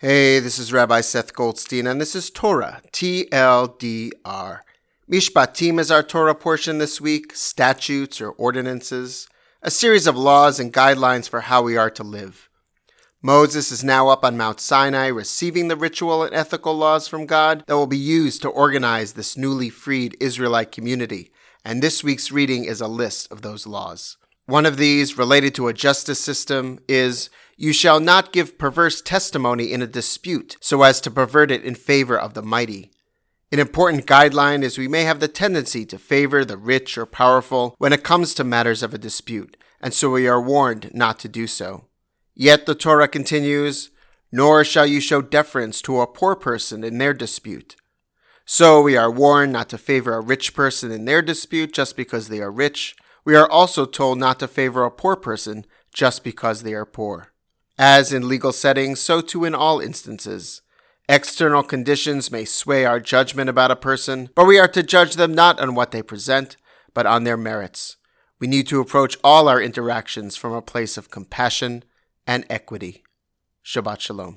Hey, this is Rabbi Seth Goldstein, and this is Torah, TLDR. Mishpatim is our Torah portion this week, statutes or ordinances, a series of laws and guidelines for how we are to live. Moses is now up on Mount Sinai receiving the ritual and ethical laws from God that will be used to organize this newly freed Israelite community, and this week's reading is a list of those laws. One of these, related to a justice system, is You shall not give perverse testimony in a dispute so as to pervert it in favor of the mighty. An important guideline is we may have the tendency to favor the rich or powerful when it comes to matters of a dispute, and so we are warned not to do so. Yet the Torah continues, Nor shall you show deference to a poor person in their dispute. So we are warned not to favor a rich person in their dispute just because they are rich we are also told not to favor a poor person just because they are poor. As in legal settings, so too in all instances. External conditions may sway our judgment about a person, but we are to judge them not on what they present, but on their merits. We need to approach all our interactions from a place of compassion and equity. Shabbat Shalom.